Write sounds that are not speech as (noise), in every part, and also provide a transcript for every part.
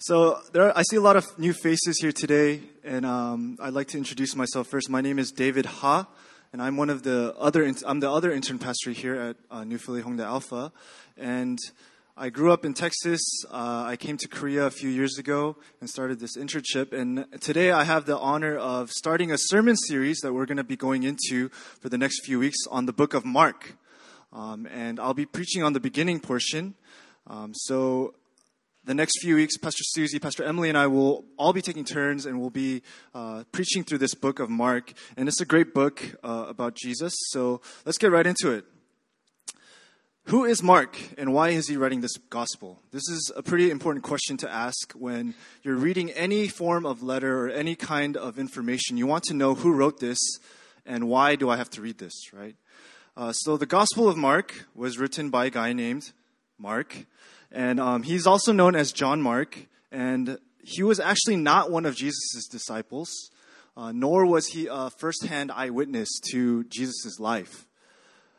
So are, I see a lot of new faces here today, and um, I'd like to introduce myself first. My name is David Ha, and I'm one of the other. I'm the other intern pastor here at uh, New Philly Hongdae Alpha, and I grew up in Texas. Uh, I came to Korea a few years ago and started this internship. And today I have the honor of starting a sermon series that we're going to be going into for the next few weeks on the book of Mark. Um, and I'll be preaching on the beginning portion. Um, so the next few weeks, Pastor Susie, Pastor Emily, and I will all be taking turns and we'll be uh, preaching through this book of Mark. And it's a great book uh, about Jesus. So let's get right into it. Who is Mark and why is he writing this gospel? This is a pretty important question to ask when you're reading any form of letter or any kind of information. You want to know who wrote this and why do I have to read this, right? Uh, so the Gospel of Mark was written by a guy named Mark. And um, he's also known as John Mark. And he was actually not one of Jesus' disciples, uh, nor was he a firsthand eyewitness to Jesus' life.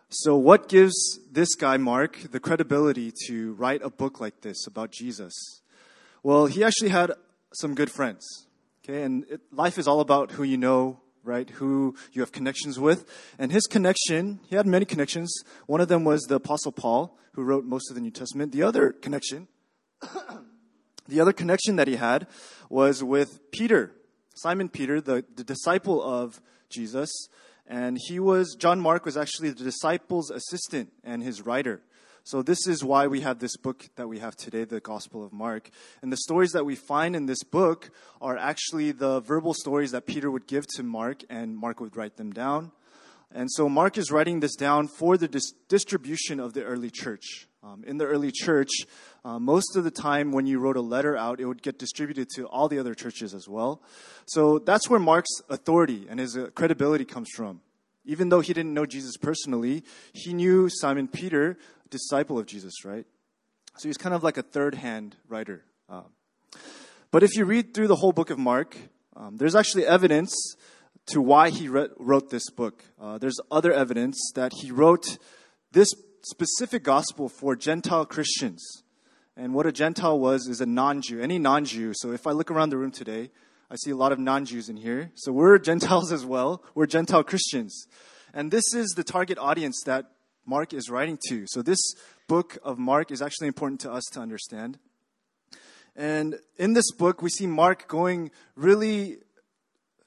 So, what gives this guy, Mark, the credibility to write a book like this about Jesus? Well, he actually had some good friends. Okay, and it, life is all about who you know, right? Who you have connections with. And his connection, he had many connections. One of them was the Apostle Paul, who wrote most of the New Testament. The other connection, (coughs) the other connection that he had was with Peter, Simon Peter, the, the disciple of Jesus. And he was, John Mark was actually the disciple's assistant and his writer. So, this is why we have this book that we have today, the Gospel of Mark. And the stories that we find in this book are actually the verbal stories that Peter would give to Mark, and Mark would write them down. And so, Mark is writing this down for the dis- distribution of the early church. Um, in the early church, uh, most of the time when you wrote a letter out, it would get distributed to all the other churches as well. So, that's where Mark's authority and his uh, credibility comes from. Even though he didn't know Jesus personally, he knew Simon Peter disciple of Jesus, right? So he's kind of like a third hand writer. Um, but if you read through the whole book of Mark, um, there's actually evidence to why he re- wrote this book. Uh, there's other evidence that he wrote this specific gospel for Gentile Christians. And what a Gentile was is a non Jew, any non Jew. So if I look around the room today, I see a lot of non Jews in here. So we're (laughs) Gentiles as well. We're Gentile Christians. And this is the target audience that Mark is writing to. So, this book of Mark is actually important to us to understand. And in this book, we see Mark going really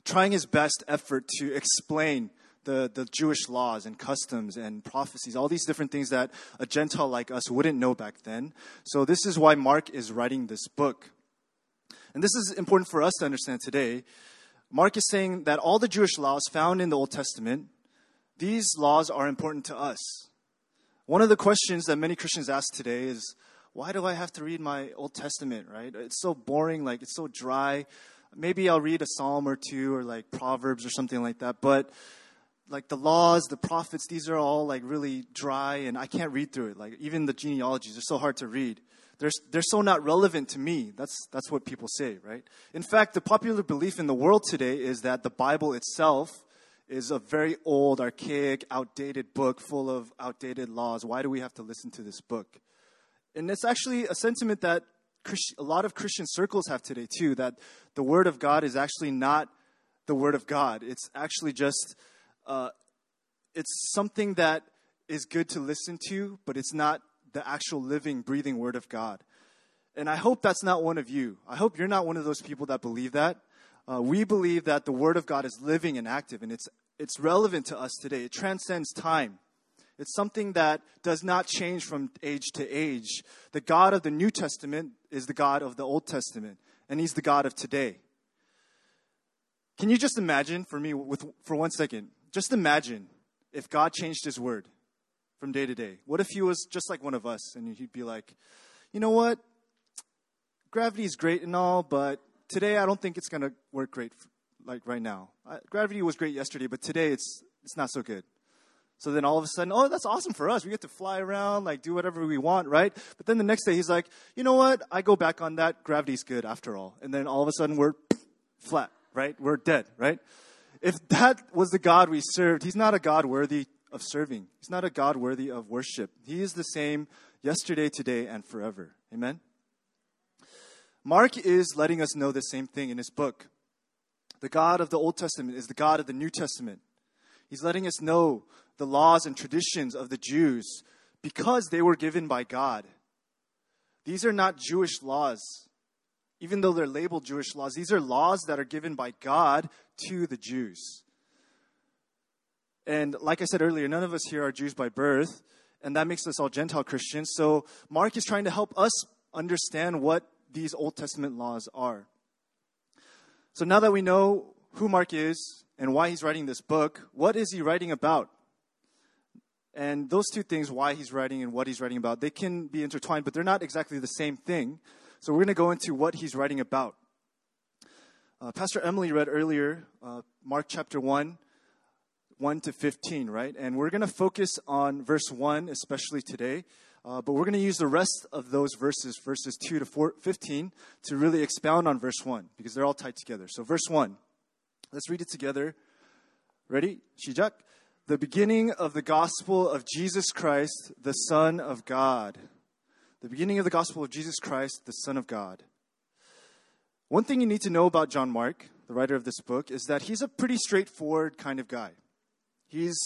trying his best effort to explain the, the Jewish laws and customs and prophecies, all these different things that a Gentile like us wouldn't know back then. So, this is why Mark is writing this book. And this is important for us to understand today. Mark is saying that all the Jewish laws found in the Old Testament, these laws are important to us. One of the questions that many Christians ask today is, why do I have to read my Old Testament, right? It's so boring, like it's so dry. Maybe I'll read a psalm or two or like Proverbs or something like that, but like the laws, the prophets, these are all like really dry and I can't read through it. Like even the genealogies are so hard to read. They're, they're so not relevant to me. That's, that's what people say, right? In fact, the popular belief in the world today is that the Bible itself is a very old, archaic, outdated book full of outdated laws. Why do we have to listen to this book? And it's actually a sentiment that Christ- a lot of Christian circles have today, too, that the Word of God is actually not the Word of God. It's actually just, uh, it's something that is good to listen to, but it's not the actual living, breathing Word of God. And I hope that's not one of you. I hope you're not one of those people that believe that. Uh, we believe that the Word of God is living and active, and it's, it's relevant to us today. It transcends time. It's something that does not change from age to age. The God of the New Testament is the God of the Old Testament, and He's the God of today. Can you just imagine for me, with, for one second, just imagine if God changed His Word from day to day? What if He was just like one of us, and He'd be like, you know what? Gravity is great and all, but today I don't think it's going to work great like right now. Gravity was great yesterday, but today it's it's not so good. So then all of a sudden, oh, that's awesome for us. We get to fly around, like do whatever we want, right? But then the next day he's like, you know what? I go back on that. Gravity's good after all. And then all of a sudden we're (sniffs) flat, right? We're dead, right? If that was the God we served, he's not a God worthy of serving. He's not a God worthy of worship. He is the same yesterday, today, and forever. Amen? Mark is letting us know the same thing in his book. The God of the Old Testament is the God of the New Testament. He's letting us know the laws and traditions of the Jews because they were given by God. These are not Jewish laws. Even though they're labeled Jewish laws, these are laws that are given by God to the Jews. And like I said earlier, none of us here are Jews by birth, and that makes us all Gentile Christians. So Mark is trying to help us understand what these Old Testament laws are. So now that we know who Mark is and why he's writing this book, what is he writing about? And those two things, why he's writing and what he's writing about, they can be intertwined, but they're not exactly the same thing. So we're going to go into what he's writing about. Uh, Pastor Emily read earlier uh, Mark chapter 1, 1 to 15, right? And we're going to focus on verse 1, especially today. Uh, but we're going to use the rest of those verses, verses 2 to 4, 15, to really expound on verse 1, because they're all tied together. So, verse 1, let's read it together. Ready? Shijak the beginning of the gospel of Jesus Christ, the Son of God. The beginning of the gospel of Jesus Christ, the Son of God. One thing you need to know about John Mark, the writer of this book, is that he's a pretty straightforward kind of guy. He's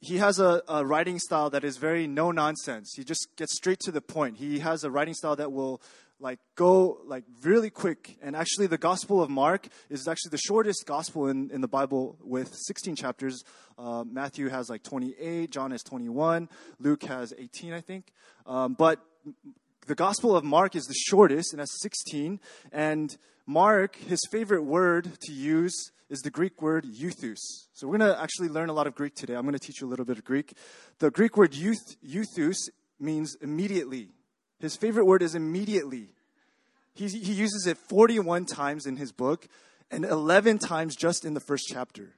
he has a, a, writing style that is very no nonsense. He just gets straight to the point. He has a writing style that will like go like really quick. And actually, the Gospel of Mark is actually the shortest gospel in, in the Bible with 16 chapters. Uh, Matthew has like 28, John has 21, Luke has 18, I think. Um, but the Gospel of Mark is the shortest and has 16. And Mark, his favorite word to use is the Greek word euthus. So we're going to actually learn a lot of Greek today. I'm going to teach you a little bit of Greek. The Greek word euth, euthus means immediately his favorite word is immediately. He, he uses it 41 times in his book and 11 times just in the first chapter.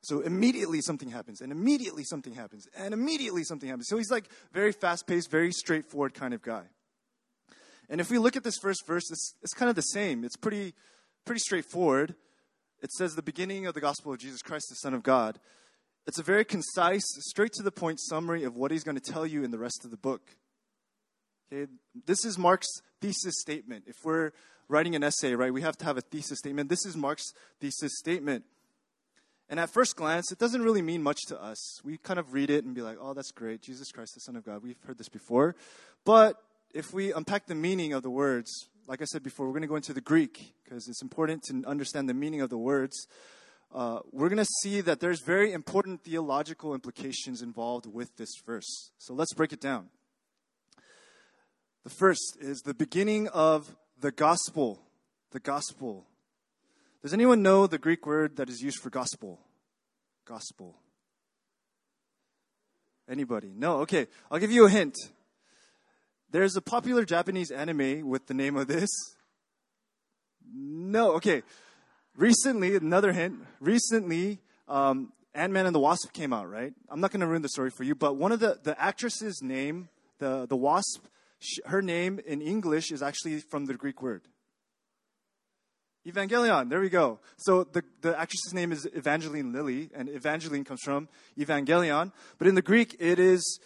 So immediately something happens, and immediately something happens, and immediately something happens. So he's like very fast paced, very straightforward kind of guy. And if we look at this first verse, it's, it's kind of the same. It's pretty, pretty straightforward. It says the beginning of the gospel of Jesus Christ, the Son of God. It's a very concise, straight to the point summary of what he's going to tell you in the rest of the book. Okay, this is Mark's thesis statement. If we're writing an essay, right, we have to have a thesis statement. This is Mark's thesis statement. And at first glance, it doesn't really mean much to us. We kind of read it and be like, oh, that's great. Jesus Christ, the Son of God. We've heard this before. But if we unpack the meaning of the words, like I said before, we're going to go into the Greek because it's important to understand the meaning of the words. Uh, we're going to see that there's very important theological implications involved with this verse. So let's break it down. The first is the beginning of the gospel. The gospel. Does anyone know the Greek word that is used for gospel? Gospel. Anybody? No? Okay, I'll give you a hint. There's a popular Japanese anime with the name of this. No, okay. Recently, another hint. Recently, um, Ant Man and the Wasp came out, right? I'm not going to ruin the story for you, but one of the, the actresses' name, the, the Wasp, her name in English is actually from the Greek word. Evangelion, there we go. So the, the actress's name is Evangeline Lilly, and Evangeline comes from Evangelion. But in the Greek, it is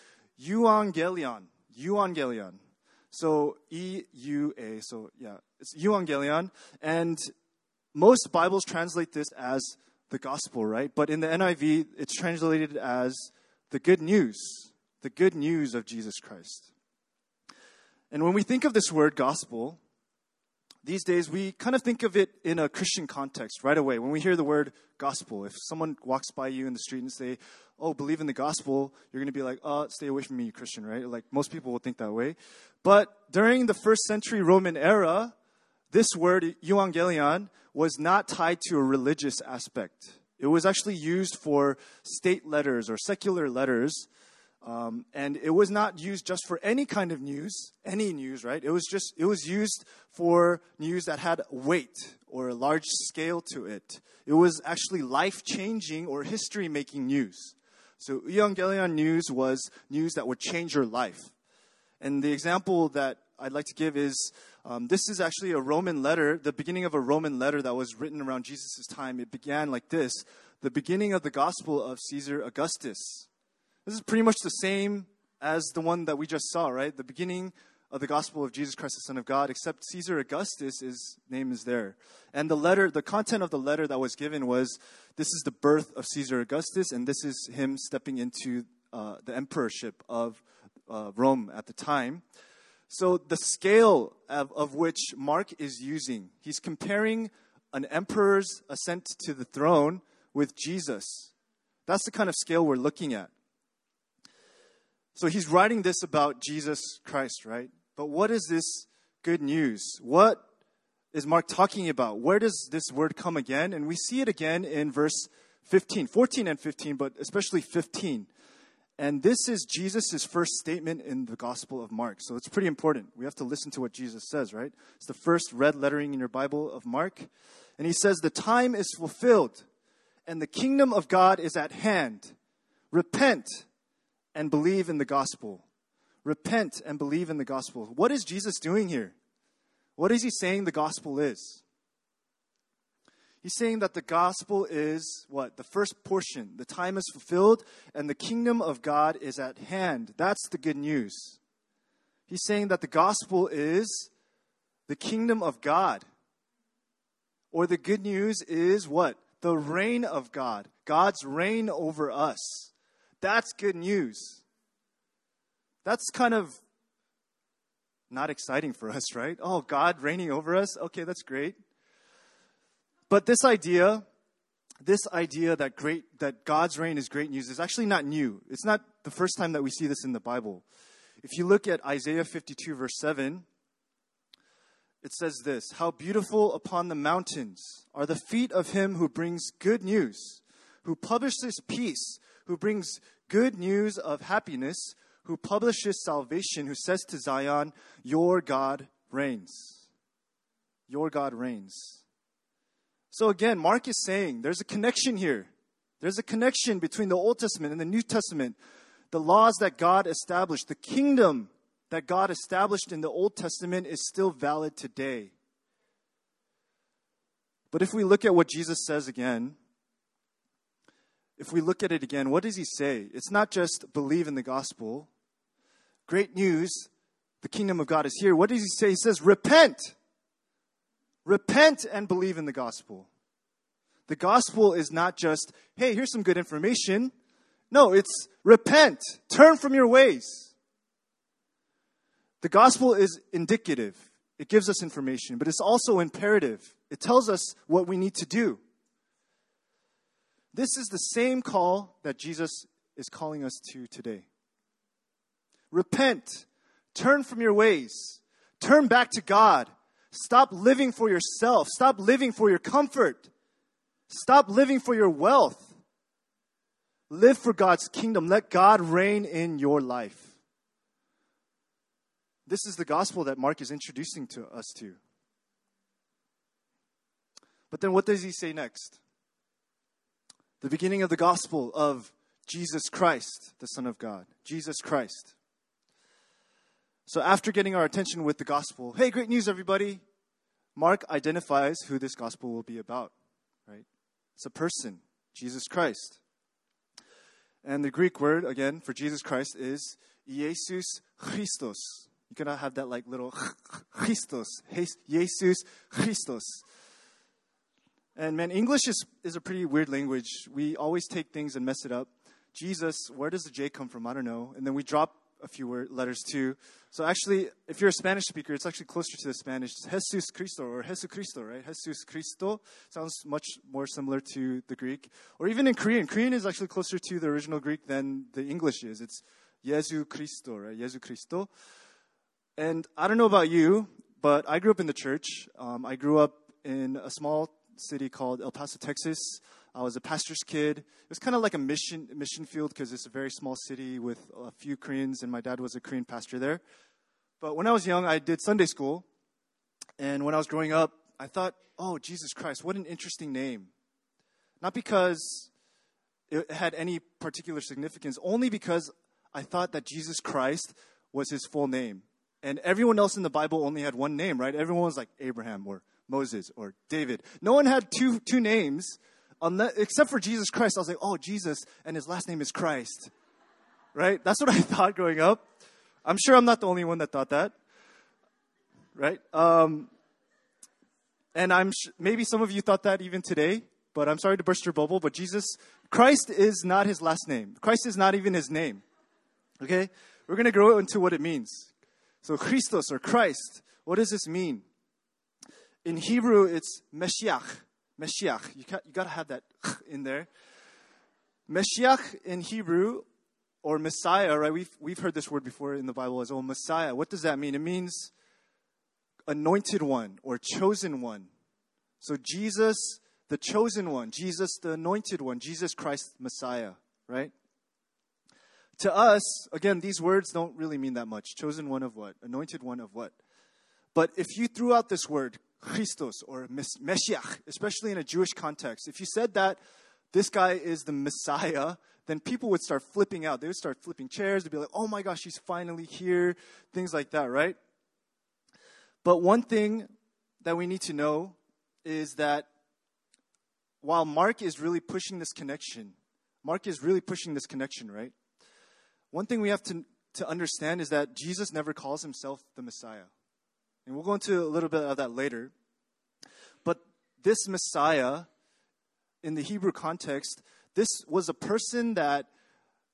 Euangelion. Euangelion. So E U A. So yeah, it's Euangelion. And most Bibles translate this as the gospel, right? But in the NIV, it's translated as the good news, the good news of Jesus Christ. And when we think of this word gospel, these days we kind of think of it in a Christian context right away. When we hear the word gospel, if someone walks by you in the street and say, "Oh, believe in the gospel," you're going to be like, "Oh, stay away from me, you Christian," right? Like most people will think that way. But during the first century Roman era, this word euangelion was not tied to a religious aspect. It was actually used for state letters or secular letters um, and it was not used just for any kind of news, any news, right? It was just, it was used for news that had weight or a large scale to it. It was actually life changing or history making news. So Evangelion news was news that would change your life. And the example that I'd like to give is um, this is actually a Roman letter, the beginning of a Roman letter that was written around Jesus' time. It began like this The beginning of the gospel of Caesar Augustus. This is pretty much the same as the one that we just saw, right? The beginning of the gospel of Jesus Christ, the Son of God, except Caesar Augustus, his name is there. And the letter, the content of the letter that was given was this is the birth of Caesar Augustus, and this is him stepping into uh, the emperorship of uh, Rome at the time. So, the scale of, of which Mark is using, he's comparing an emperor's ascent to the throne with Jesus. That's the kind of scale we're looking at. So he's writing this about Jesus Christ, right? But what is this good news? What is Mark talking about? Where does this word come again? And we see it again in verse 15, 14 and 15, but especially 15. And this is Jesus' first statement in the Gospel of Mark. So it's pretty important. We have to listen to what Jesus says, right? It's the first red lettering in your Bible of Mark. And he says, The time is fulfilled, and the kingdom of God is at hand. Repent and believe in the gospel. Repent and believe in the gospel. What is Jesus doing here? What is he saying the gospel is? He's saying that the gospel is what? The first portion. The time is fulfilled and the kingdom of God is at hand. That's the good news. He's saying that the gospel is the kingdom of God. Or the good news is what? The reign of God. God's reign over us. That's good news. That's kind of not exciting for us, (laughs) right? Oh, God reigning over us? Okay, that's great. But this idea, this idea that great that God's reign is great news is actually not new. It's not the first time that we see this in the Bible. If you look at Isaiah 52 verse 7, it says this, "How beautiful upon the mountains are the feet of him who brings good news, who publishes peace, who brings good news of happiness, who publishes salvation, who says to Zion, Your God reigns. Your God reigns. So again, Mark is saying there's a connection here. There's a connection between the Old Testament and the New Testament. The laws that God established, the kingdom that God established in the Old Testament is still valid today. But if we look at what Jesus says again, if we look at it again, what does he say? It's not just believe in the gospel. Great news, the kingdom of God is here. What does he say? He says, repent. Repent and believe in the gospel. The gospel is not just, hey, here's some good information. No, it's repent, turn from your ways. The gospel is indicative, it gives us information, but it's also imperative. It tells us what we need to do. This is the same call that Jesus is calling us to today. Repent, turn from your ways, turn back to God. Stop living for yourself, stop living for your comfort, stop living for your wealth. Live for God's kingdom. Let God reign in your life. This is the gospel that Mark is introducing to us to. But then what does he say next? The beginning of the gospel of Jesus Christ, the Son of God. Jesus Christ. So, after getting our attention with the gospel, hey, great news, everybody! Mark identifies who this gospel will be about, right? It's a person, Jesus Christ. And the Greek word, again, for Jesus Christ is Jesus Christos. You cannot have that like little (laughs) Christos. Jesus Christos. And man, English is, is a pretty weird language. We always take things and mess it up. Jesus, where does the J come from? I don't know. And then we drop a few word, letters too. So actually, if you're a Spanish speaker, it's actually closer to the Spanish. It's Jesus Cristo or Jesus Cristo, right? Jesus Cristo sounds much more similar to the Greek. Or even in Korean. Korean is actually closer to the original Greek than the English is. It's Jesu Cristo, right? Jesu Cristo. And I don't know about you, but I grew up in the church. Um, I grew up in a small city called El Paso, Texas. I was a pastor's kid. It was kind of like a mission mission field because it's a very small city with a few Koreans, and my dad was a Korean pastor there. But when I was young, I did Sunday school, and when I was growing up, I thought, "Oh, Jesus Christ, what an interesting name!" Not because it had any particular significance, only because I thought that Jesus Christ was his full name, and everyone else in the Bible only had one name, right? Everyone was like Abraham or Moses or David. No one had two, two names unless, except for Jesus Christ. I was like, oh, Jesus, and his last name is Christ. Right? That's what I (laughs) thought growing up. I'm sure I'm not the only one that thought that. right? Um, and I'm sh- maybe some of you thought that even today, but I'm sorry to burst your bubble. But Jesus, Christ is not his last name. Christ is not even his name. Okay, we're gonna grow into what it means. So Christos or Christ, what does this mean? In Hebrew, it's Meshiach. Meshiach. You, you gotta have that (laughs) in there. Meshiach in Hebrew or Messiah, right? We've, we've heard this word before in the Bible as well. Messiah. What does that mean? It means anointed one or chosen one. So Jesus, the chosen one, Jesus, the anointed one, Jesus Christ, Messiah, right? To us, again, these words don't really mean that much. Chosen one of what? Anointed one of what? But if you threw out this word, Christos or Meshiach, especially in a Jewish context, if you said that this guy is the Messiah, then people would start flipping out. They would start flipping chairs. They'd be like, oh my gosh, he's finally here. Things like that, right? But one thing that we need to know is that while Mark is really pushing this connection, Mark is really pushing this connection, right? One thing we have to, to understand is that Jesus never calls himself the Messiah. And we'll go into a little bit of that later. But this Messiah, in the Hebrew context, this was a person that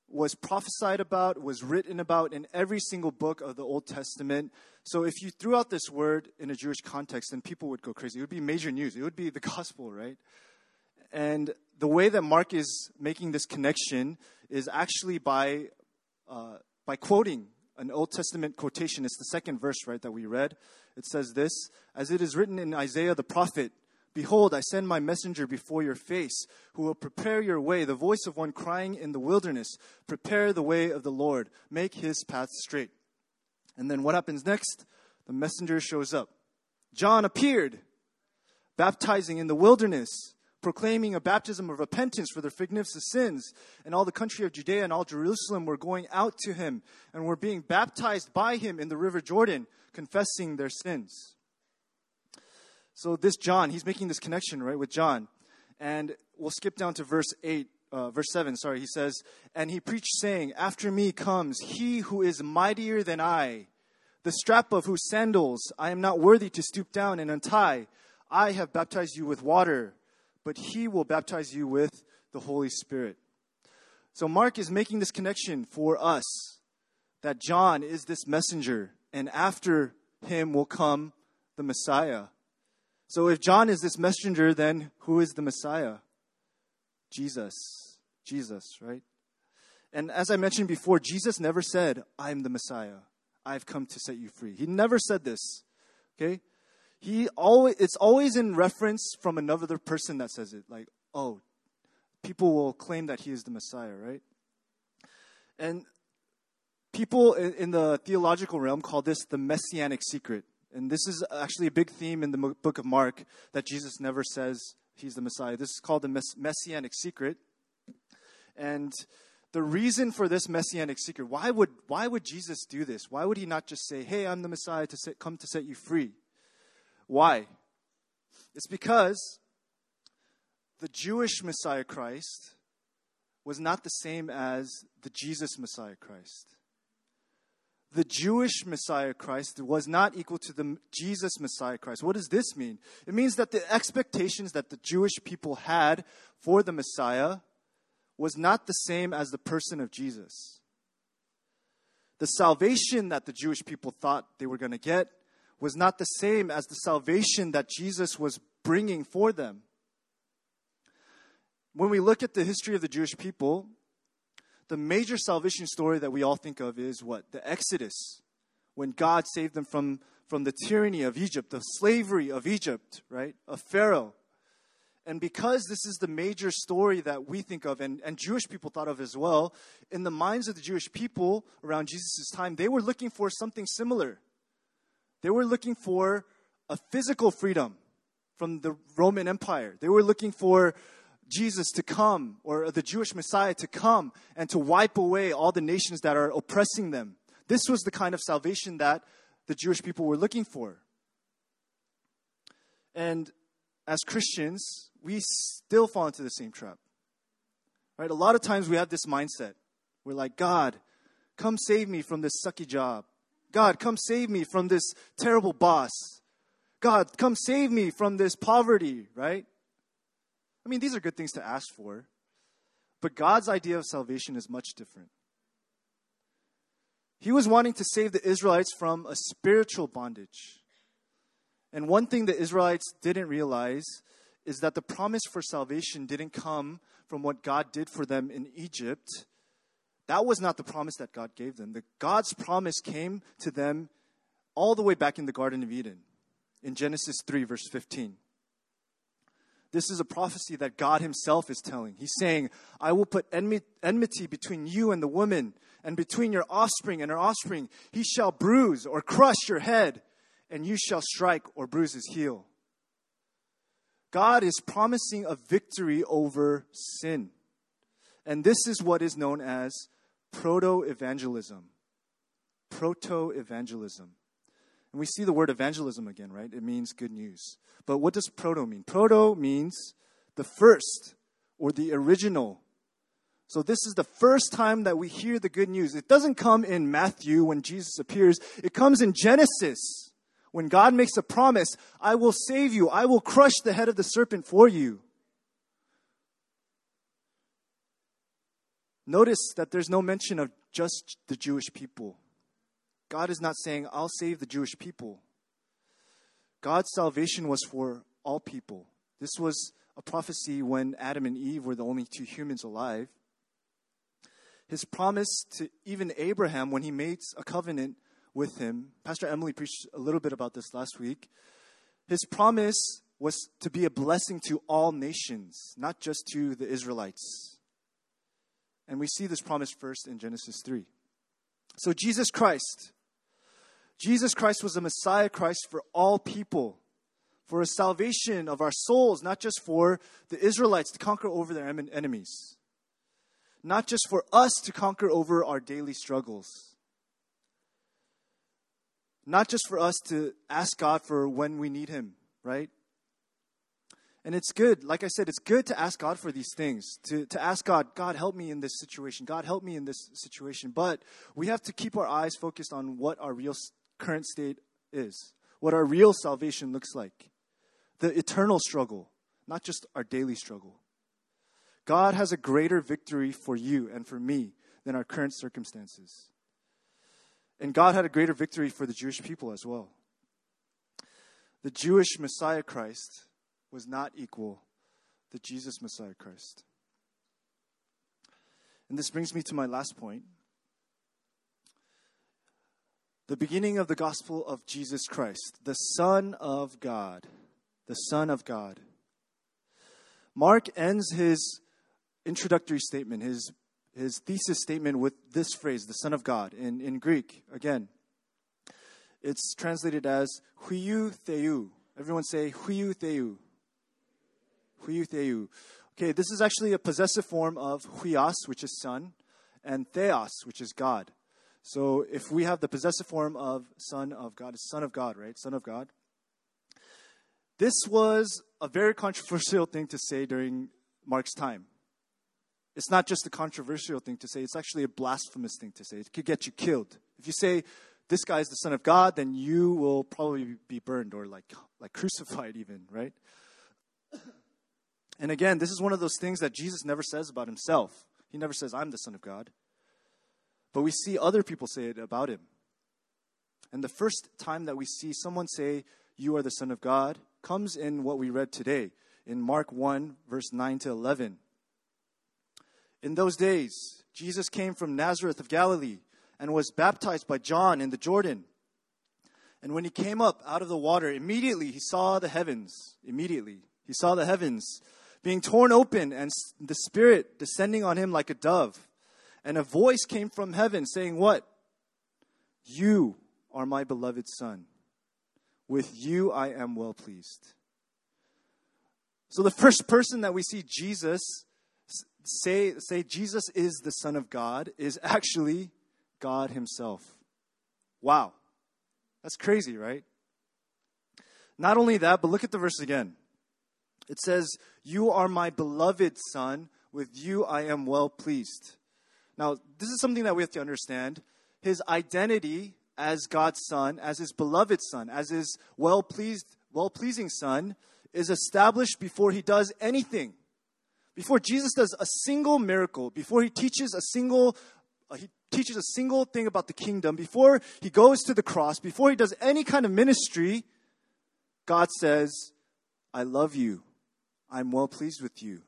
was prophesied about, was written about in every single book of the Old Testament. So if you threw out this word in a Jewish context, then people would go crazy. It would be major news. It would be the (laughs) gospel, right? And the way that Mark is making this connection is actually by uh, by quoting an Old Testament quotation. It's the second verse, right, that we read. It says this As it is written in Isaiah the prophet, Behold, I send my messenger before your face, who will prepare your way, the voice of one crying in the wilderness, Prepare the way of the Lord, make his path straight. And then what happens next? The messenger shows up. John appeared, baptizing in the wilderness proclaiming a baptism of repentance for their forgiveness of sins. And all the country of Judea and all Jerusalem were going out to him and were being baptized by him in the river Jordan, confessing their sins. So, this John, he's making this connection, right, with John. And we'll skip down to verse 8, uh, verse 7, sorry. He says, And he preached, saying, After me comes he who is mightier than I, the strap of whose sandals I am not worthy to stoop down and untie. I have baptized you with water but he will baptize you with the Holy Spirit. So Mark is making this connection for us that John is this messenger, and after him will come the Messiah. So if John is this messenger, then who is the Messiah? Jesus. Jesus, right? And as I mentioned before, Jesus never said, I'm the Messiah. I've come to set you free. He never said this. Okay? He always it's always in reference from another person that says it like oh people will claim that he is the messiah right? And people in, the theological realm call this the messianic secret. And this is actually a big theme in the book of mark that jesus never says he's the messiah. This is called the mess- messianic secret. And the reason for this messianic secret why would why would jesus do this? Why would he not just say hey i'm the messiah to set, come to set you free why? It's because the Jewish Messiah Christ was not the same as the Jesus Messiah Christ. The Jewish Messiah Christ was not equal to the Jesus Messiah Christ. What does this mean? It means that the expectations that the Jewish people had for the Messiah was not the same as the person of Jesus. The salvation that the Jewish people thought they were going to get was not the same as the salvation that Jesus was bringing for them. When we look at the history of the Jewish people, the major salvation story that we all think of is what? The Exodus, when God saved them from, from the tyranny of Egypt, the slavery of Egypt, right? Of Pharaoh. And because this is the major story that we think of, and, and Jewish people thought of as well, in the minds of the Jewish people around Jesus' time, they were looking for something similar. They were looking for a physical freedom from the Roman Empire. They were looking for Jesus to come, or the Jewish Messiah to come and to wipe away all the nations that are oppressing them. This was the kind of salvation that the Jewish people were looking for. And as Christians, we still fall into the same trap. Right? A lot of times we have this mindset. We're like, God, come save me from this sucky job. God, come save me from this terrible boss. God, come save me from this poverty, right? I mean, these are good things to ask for. But God's idea of salvation is much different. He was wanting to save the Israelites from a spiritual bondage. And one thing the Israelites didn't realize is that the promise for salvation didn't come from what God did for them in Egypt. That was not the promise that God gave them. The God's promise came to them all the way back in the Garden of Eden in Genesis 3, verse 15. This is a prophecy that God Himself is telling. He's saying, I will put enmity between you and the woman, and between your offspring and her offspring. He shall bruise or crush your head, and you shall strike or bruise his heel. God is promising a victory over sin. And this is what is known as proto evangelism. Proto evangelism. And we see the word evangelism again, right? It means good news. But what does proto mean? Proto means the first or the original so, this is the first time that we hear the good news. It doesn't come in Matthew when Jesus appears, it comes in Genesis when God makes a promise I will save you, I will crush the head of the serpent for you. Notice that there's no mention of just the Jewish people. God is not saying, I'll save the Jewish people. God's salvation was for all people. This was a prophecy when Adam and Eve were the only two humans alive his promise to even Abraham when he made a covenant with him. Pastor Emily preached a little bit about this last week. His promise was to be a blessing to all nations, not just to the Israelites. And we see this promise first in Genesis 3. So, Jesus Christ, Jesus Christ was a Messiah Christ for all people, for a salvation of our souls, not just for the Israelites to conquer over their enemies not just for us to conquer over our daily struggles, not just for us to ask God for when we need Him, right? And it's good, like I said, it's good to ask God for these things, to, to ask God, God, help me in this situation. God, help me in this situation. But we have to keep our eyes focused on what our real current state is, what our real salvation looks like, the eternal struggle, not just our daily struggle. God has a greater victory for you and for me than our current circumstances. And God had a greater victory for the Jewish people as well. The Jewish Messiah Christ was not equal to Jesus Messiah Christ. And this brings me to my last point. The beginning of the gospel of Jesus Christ, the Son of God. The Son of God. Mark ends his introductory statement, his, his thesis statement with this phrase, the Son of God, in, in Greek. Again, it's translated as huiou theou. Everyone say huiou theou. Huiou theou. Okay, this is actually a possessive form of huios, which is son, and theos, which is God. So if we have the possessive form of son of God, son of God, right? Son of God. This was a very controversial thing to say during Mark's time. It's not just a controversial thing to say, it's actually a blasphemous thing to say. It could get you killed. If you say, this guy is the Son of God, then you will probably be burned or like, like crucified, even, right? And again, this is one of those things that Jesus never says about himself. He never says, I'm the Son of God. But we see other people say it about him. And the first time that we see someone say, You are the Son of God, comes in what we read today in Mark 1, verse 9 to 11. In those days, Jesus came from Nazareth of Galilee and was baptized by John in the Jordan. And when he came up out of the water, immediately he saw the heavens. Immediately, he saw the heavens being torn open and the Spirit descending on him like a dove. And a voice came from heaven saying, What? You are my beloved Son. With you I am well pleased. So the first person that we see Jesus say, say Jesus is the Son of God is actually God Himself. Wow. That's crazy, right? Not only that, but look at the verse again. It says, You are my beloved Son, with you I am well pleased. Now, this is something that we have to understand. His identity as God's son, as his beloved son, as his well pleased, well pleasing son, is established before he does anything. Before Jesus does a single miracle, before he teaches a single uh, he teaches a single thing about the kingdom, before he goes to the cross, before he does any kind of ministry, God says, I love you. I'm well pleased with you.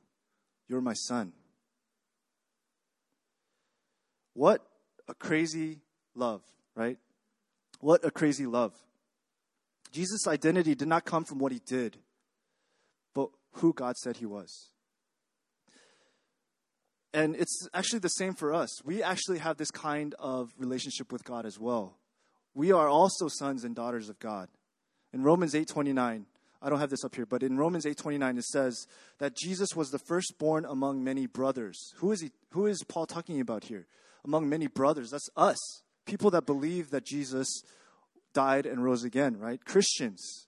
You're my son. What a crazy love, right? What a crazy love. Jesus' identity did not come from what he did, but who God said he was. And it's actually the same for us. We actually have this kind of relationship with God as well. We are also sons and daughters of God. In Romans 8:29, I don't have this up here, but in Romans 8:29 it says that Jesus was the firstborn among many brothers. Who is he who is Paul talking about here? Among many brothers. That's us. People that believe that Jesus died and rose again, right? Christians.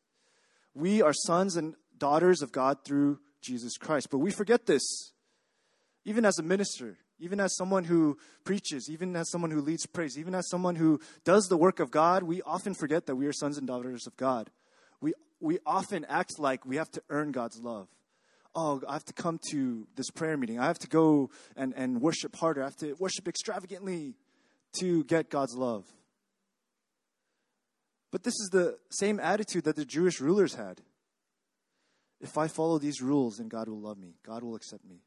We are sons and daughters of God through Jesus Christ. But we forget this even as a minister, even as someone who preaches, even as someone who leads praise, even as someone who does the work of God, we often forget that we are sons and daughters of God. We, often act like we have to earn God's love. Oh, I have to come to this prayer meeting. I have to go and, and worship harder. I have to worship extravagantly to get God's love. But this is the same attitude that the Jewish rulers had. If I follow these rules, then God will love me, God will accept me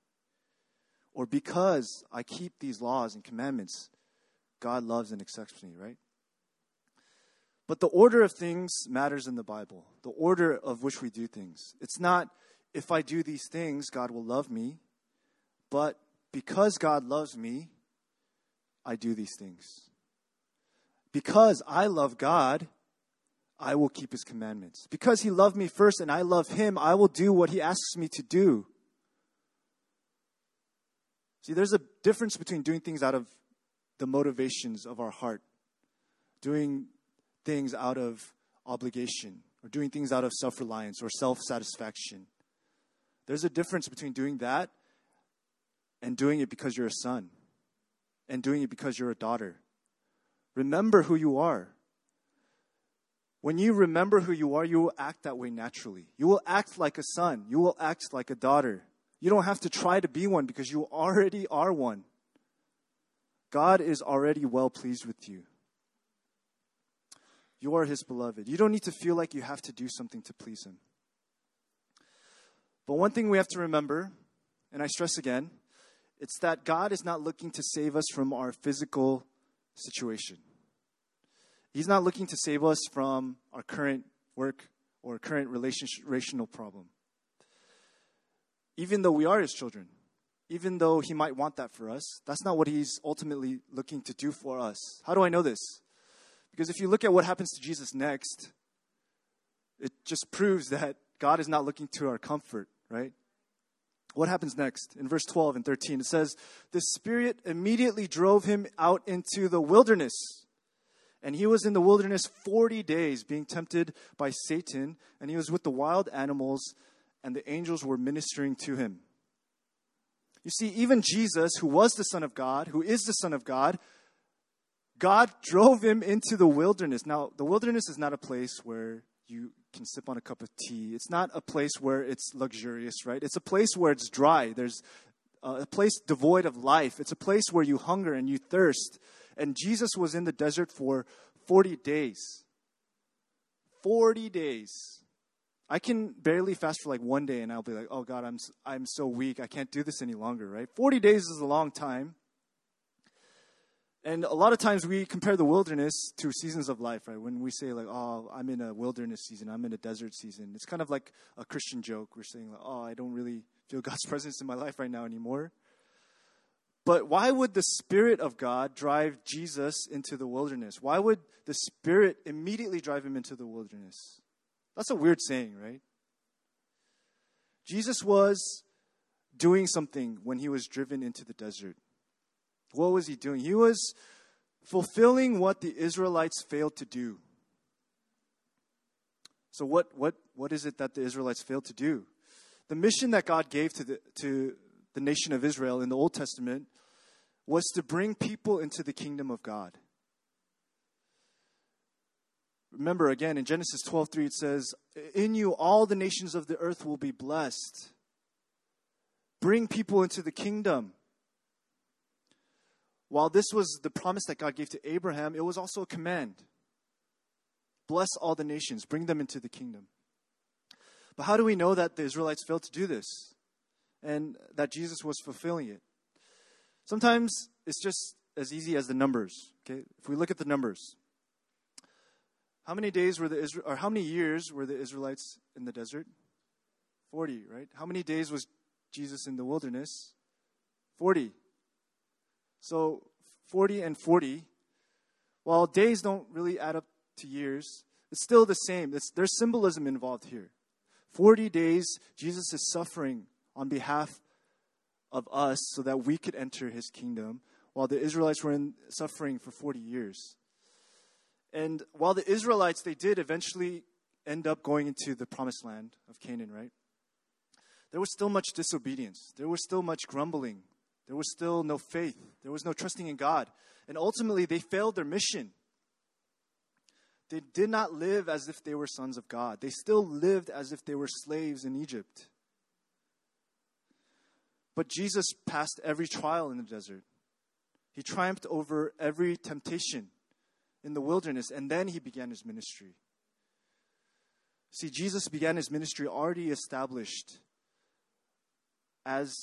or because I keep these laws and commandments, God loves and accepts me, right? But the order of things matters in the Bible, the order of which we do things. It's not if I do these things, God will love me, but because God loves me, I do these things. Because I love God, I will keep his commandments. Because he loved me first and I love him, I will do what he asks me to do. See, there's a difference between doing things out of the motivations of our heart, doing things out of obligation, or doing things out of self reliance or self satisfaction. There's a difference between doing that and doing it because you're a son and doing it because you're a daughter. Remember who you are. When you remember who you are, you will act that way naturally. You will act like a son. You will act like a daughter. You don't have to try to be one because you already are one. God is already well pleased with you. You are his beloved. You don't need to feel like you have to do something to please him. But one thing we have to remember, and I stress again, it's that God is not looking to save us from our physical situation. He's not looking to save us from our current work or current relational problem even though we are his children, even though he might want that for us, that's not what he's ultimately looking to do for us. How do I know this? Because if you look at what happens to Jesus next, it just proves that God is not looking to our comfort, right? What happens next? In verse 12 and 13, it says, The Spirit immediately drove him out into the wilderness. And he was in the wilderness 40 days, being tempted by Satan, and he was with the wild animals, and the angels were ministering to him. You see, even Jesus, who was the Son of God, who is the Son of God, God drove him into the wilderness. Now, the wilderness is not a place where you can sip on a cup of tea. It's not a place where it's luxurious, right? It's a place where it's dry. There's a place devoid of life. It's a place where you hunger and you thirst. And Jesus was in the desert for 40 days. 40 days. I can barely fast for like one day and I'll be like, oh God, I'm, I'm so weak. I can't do this any longer, right? 40 days is a long time. And a lot of times we compare the wilderness to seasons of life, right? When we say, like, oh, I'm in a wilderness season, I'm in a desert season, it's kind of like a Christian joke. We're saying, like, oh, I don't really feel (laughs) God's presence in my life right now anymore. But why would the Spirit of God drive Jesus into the wilderness? Why would the Spirit immediately drive him into the wilderness? That's a weird saying, right? Jesus was doing something when he was driven into the desert. What was he doing? He was fulfilling what the Israelites failed to do. So what what what is it that the Israelites failed to do? The mission that God gave to the to the nation of Israel in the Old Testament was to bring people into the kingdom of God. Remember again in Genesis 12:3 it says, "In you all the nations of the earth will be blessed." Bring people into the kingdom. While this was the promise that God gave to Abraham, it was also a command. Bless all the nations, bring them into the kingdom. But how do we know that the Israelites failed to do this and that Jesus was fulfilling it? Sometimes it's just as easy as the numbers. Okay, if we look at the numbers, how many days were the Isra- or how many years were the Israelites in the desert? Forty, right? How many days was Jesus in the wilderness? Forty. So forty and forty. While days don't really add up to years, it's still the same. It's, there's symbolism involved here. 40 days, Jesus is suffering on behalf of us so that we could enter his kingdom, while the Israelites were in suffering for 40 years. And while the Israelites, they did eventually end up going into the promised land of Canaan, right? There was still much disobedience. There was still much grumbling. There was still no faith. There was no trusting in God. And ultimately, they failed their mission. They did not live as if they were sons of God. They still lived as if they were slaves in Egypt. But Jesus passed every trial in the desert. He triumphed over every temptation in the wilderness, and then he began his ministry. See, Jesus began his ministry already established as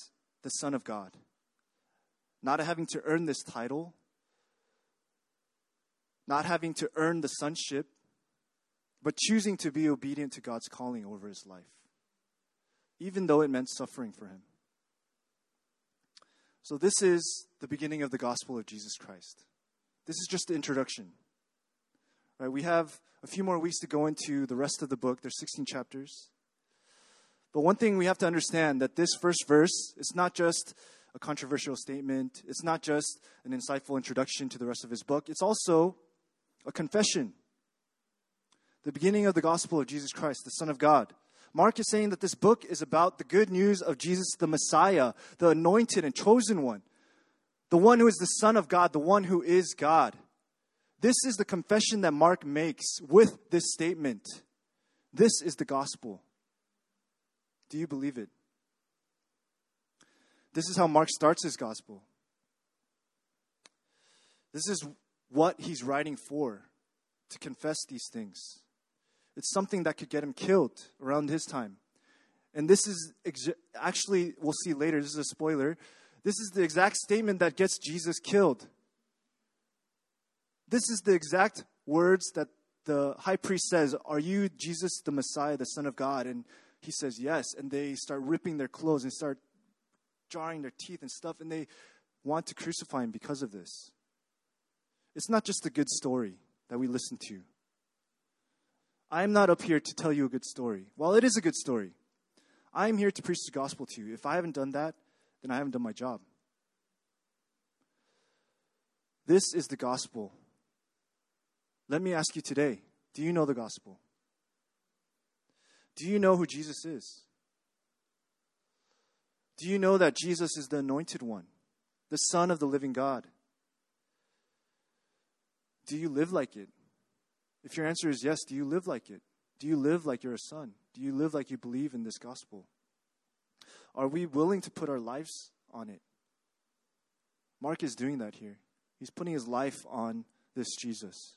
the Son of God, not having to earn this title, not having to earn the sonship, but choosing to be obedient to God's calling over his life, even though it meant suffering for him. So, this is the beginning of the gospel of Jesus Christ. This is just the introduction. Right, we have a few more weeks to go into the rest of the book. There's 16 chapters. But one thing we have to understand that this first verse, it's not just a controversial statement. It's not just an insightful introduction to the rest of his book. It's also a confession. The beginning of the gospel of Jesus Christ, the Son of God. Mark is saying that this book is about the good news of Jesus the Messiah, the anointed and chosen one, the one who is the Son of God, the one who is God. This is the confession that Mark makes with this statement. This is the gospel. Do you believe it? This is how Mark starts his gospel. This is what he's writing for, to confess these things. It's something that could get him killed around his time. And this is ex- actually, we'll see later, this is a spoiler. This is the exact statement that gets Jesus killed. This is the exact words that the high priest says Are you Jesus the Messiah, the Son of God? And he says, Yes. And they start ripping their clothes and start jarring their teeth and stuff, and they want to crucify him because of this. It's not just a good story that we listen to. I'm not up here to tell you a good story. Well, it is a good story. I'm here to preach the gospel to you. If I haven't done that, then I haven't done my job. This is the gospel. Let me ask you today do you know the gospel? Do you know who Jesus is? Do you know that Jesus is the anointed one, the Son of the living God? Do you live like it? If your answer is yes, do you live like it? Do you live like you're a son? Do you live like you believe in this gospel? Are we willing to put our lives on it? Mark is doing that here. He's putting his life on this Jesus.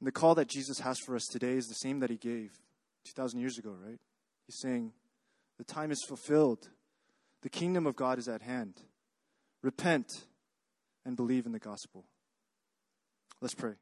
And the call that Jesus has for us today is the same that he gave 2,000 years ago, right? He's saying, The time is fulfilled, the kingdom of God is at hand. Repent and believe in the gospel. Let's pray.